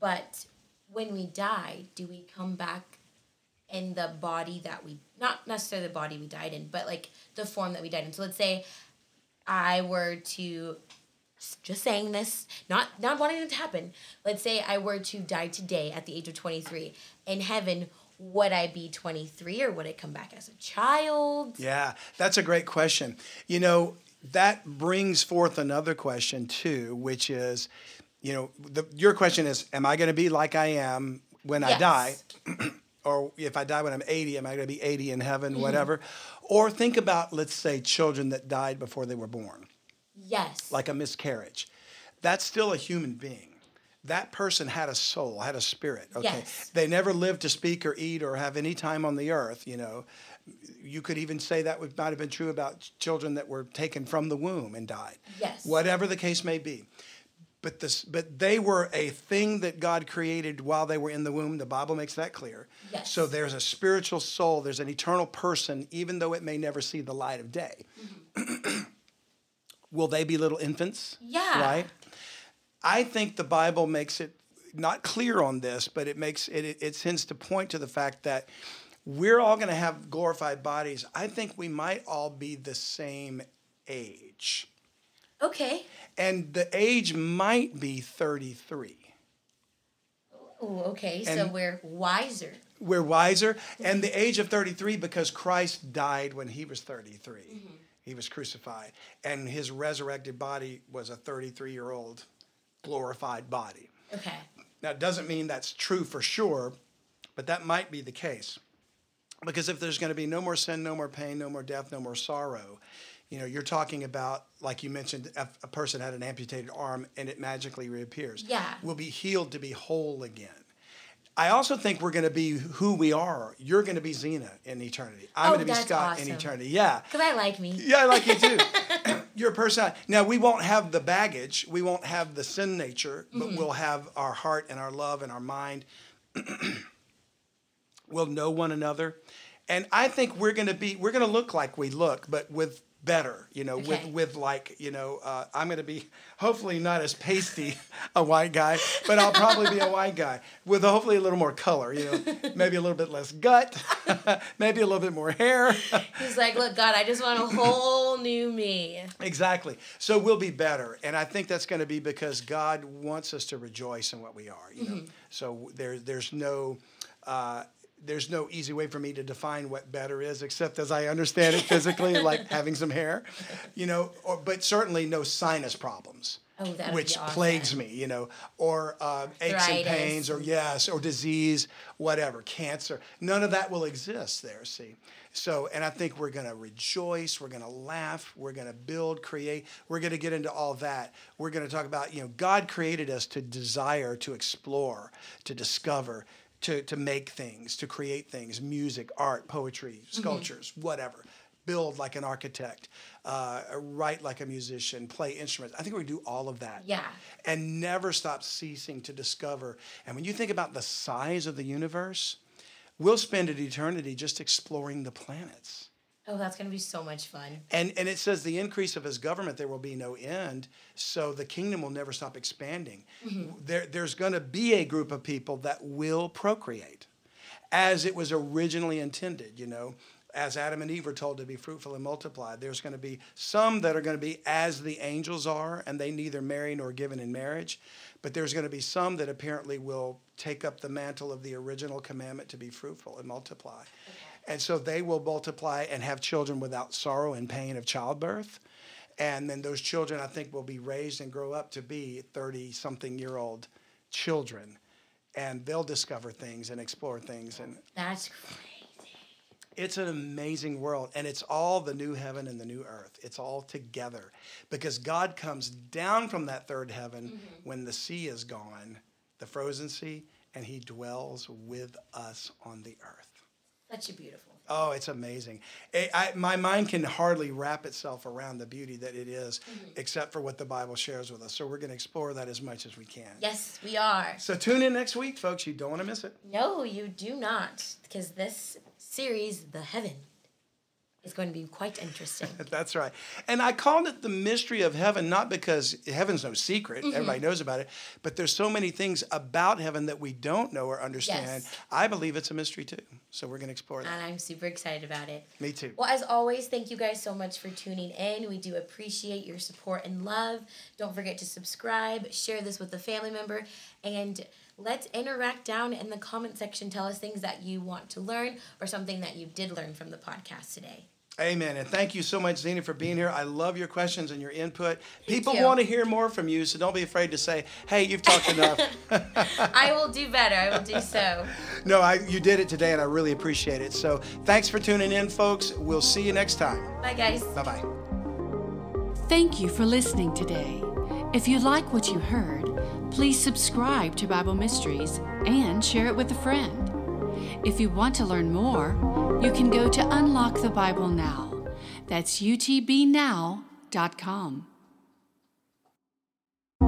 But when we die, do we come back in the body that we not necessarily the body we died in, but like the form that we died in? So let's say I were to just saying this, not not wanting it to happen. Let's say I were to die today at the age of twenty three in heaven would I be 23 or would I come back as a child? Yeah, that's a great question. You know, that brings forth another question too, which is, you know, the, your question is, am I going to be like I am when yes. I die? or if I die when I'm 80, am I going to be 80 in heaven, mm-hmm. whatever? Or think about, let's say, children that died before they were born. Yes. Like a miscarriage. That's still a human being. That person had a soul, had a spirit. Okay. Yes. They never lived to speak or eat or have any time on the earth, you know you could even say that would, might have been true about children that were taken from the womb and died. Yes. Whatever the case may be. But this but they were a thing that God created while they were in the womb. The Bible makes that clear. Yes. So there's a spiritual soul, there's an eternal person, even though it may never see the light of day. Mm-hmm. Will they be little infants? Yeah. Right? I think the Bible makes it not clear on this, but it makes it, it, it tends to point to the fact that we're all going to have glorified bodies. I think we might all be the same age. Okay. And the age might be 33. Oh, okay. And so we're wiser. We're wiser. And the age of 33 because Christ died when he was 33. Mm-hmm. He was crucified. And his resurrected body was a 33 year old glorified body. Okay. Now, it doesn't mean that's true for sure, but that might be the case. Because if there's going to be no more sin, no more pain, no more death, no more sorrow, You know, you're talking about, like you mentioned, a, a person had an amputated arm and it magically reappears. Yeah. Will be healed to be whole again. I also think we're going to be who we are. You're going to be Zena in eternity. I'm Oh, going to be Scott awesome. in eternity. Yeah. Because I like me. Yeah, I like you too. Your person. Now we won't have the baggage. We won't have the sin nature, but mm-hmm. we'll have our heart and our love and our mind. we'll know one another, and I think we're gonna be. We're gonna look like we look, but with better. You know, with Okay. with like you know. Uh, I'm gonna be hopefully not as pasty a white guy, but I'll probably be a white guy with hopefully a little more color. You know, maybe a little bit less gut, maybe a little bit more hair. He's like, look, God, I just want a whole new me. Exactly. So we'll be better, and I think that's going to be because God wants us to rejoice in what we are. You know, so there, there's no. Uh, there's no easy way for me to define what better is, except as I understand it physically, like having some hair, you know. Or, but certainly no sinus problems, Oh, which awesome. plagues me, you know, or uh, aches and pains, or yes, or disease, whatever, cancer. None of that will exist there. See, so and I think we're gonna rejoice, we're gonna laugh, we're gonna build, create. We're gonna get into all that. We're gonna talk about you know God created us to desire, to explore, to discover. To, to make things, to create things, music, art, poetry, Mm-hmm. sculptures, whatever. Build like an architect, uh, write like a musician, play instruments. I think we do all of that Yeah. and never stop ceasing to discover. And when you think about the size of the universe, we'll spend an eternity just exploring the planets. Oh, that's going to be so much fun. And, and it says the increase of his government, there will be no end. So the kingdom will never stop expanding. Mm-hmm. There, there's going to be a group of people that will procreate as it was originally intended, you know. As Adam and Eve were told to be fruitful and multiply, there's going to be some that are going to be as the angels are, and they neither marry nor given in marriage. But there's going to be some that apparently will take up the mantle of the original commandment to be fruitful and multiply. And so they will multiply and have children without sorrow and pain of childbirth. And then those children, I think, will be raised and grow up to be 30 something year old children. And they'll discover things and explore things. And That's crazy. it's an amazing world. And it's all the new heaven and the new earth. It's all together. Because God comes down from that third heaven mm-hmm. when the sea is gone, the frozen sea, and he dwells with us on the earth. Such a beautiful. Oh, it's amazing. It, I, my mind can hardly wrap itself around the beauty that it is, mm-hmm. except for what the Bible shares with us. So we're going to explore that as much as we can. Yes, we are. So tune in next week, folks. You don't want to miss it. No, you do not, because this series, The Heaven, is going to be quite interesting. That's right. And I called it the mystery of heaven, not because heaven's no secret, mm-hmm. everybody knows about it, but there's so many things about heaven that we don't know or understand. Yes. I believe it's a mystery too. So we're going to explore that. and I'm super excited about it. Me too. Well, as always, thank you guys so much for tuning in. We do appreciate your support and love. Don't forget to subscribe, share this with a family member, and let's interact down in the comment section. Tell us things that you want to learn or something that you did learn from the podcast today. Amen. And thank you so much, Zena, for being here. I love your questions and your input. People too. want to hear more from you, so don't be afraid to say, hey, you've talked enough. I will do better. I will do so. no, I, you did it today, and I really appreciate it. So thanks for tuning in, folks. We'll see you next time. Bye, guys. Bye bye. Thank you for listening today. If you like what you heard, please subscribe to Bible Mysteries and share it with a friend. If you want to learn more, you can go to Unlock the Bible Now. That's utbnow.com.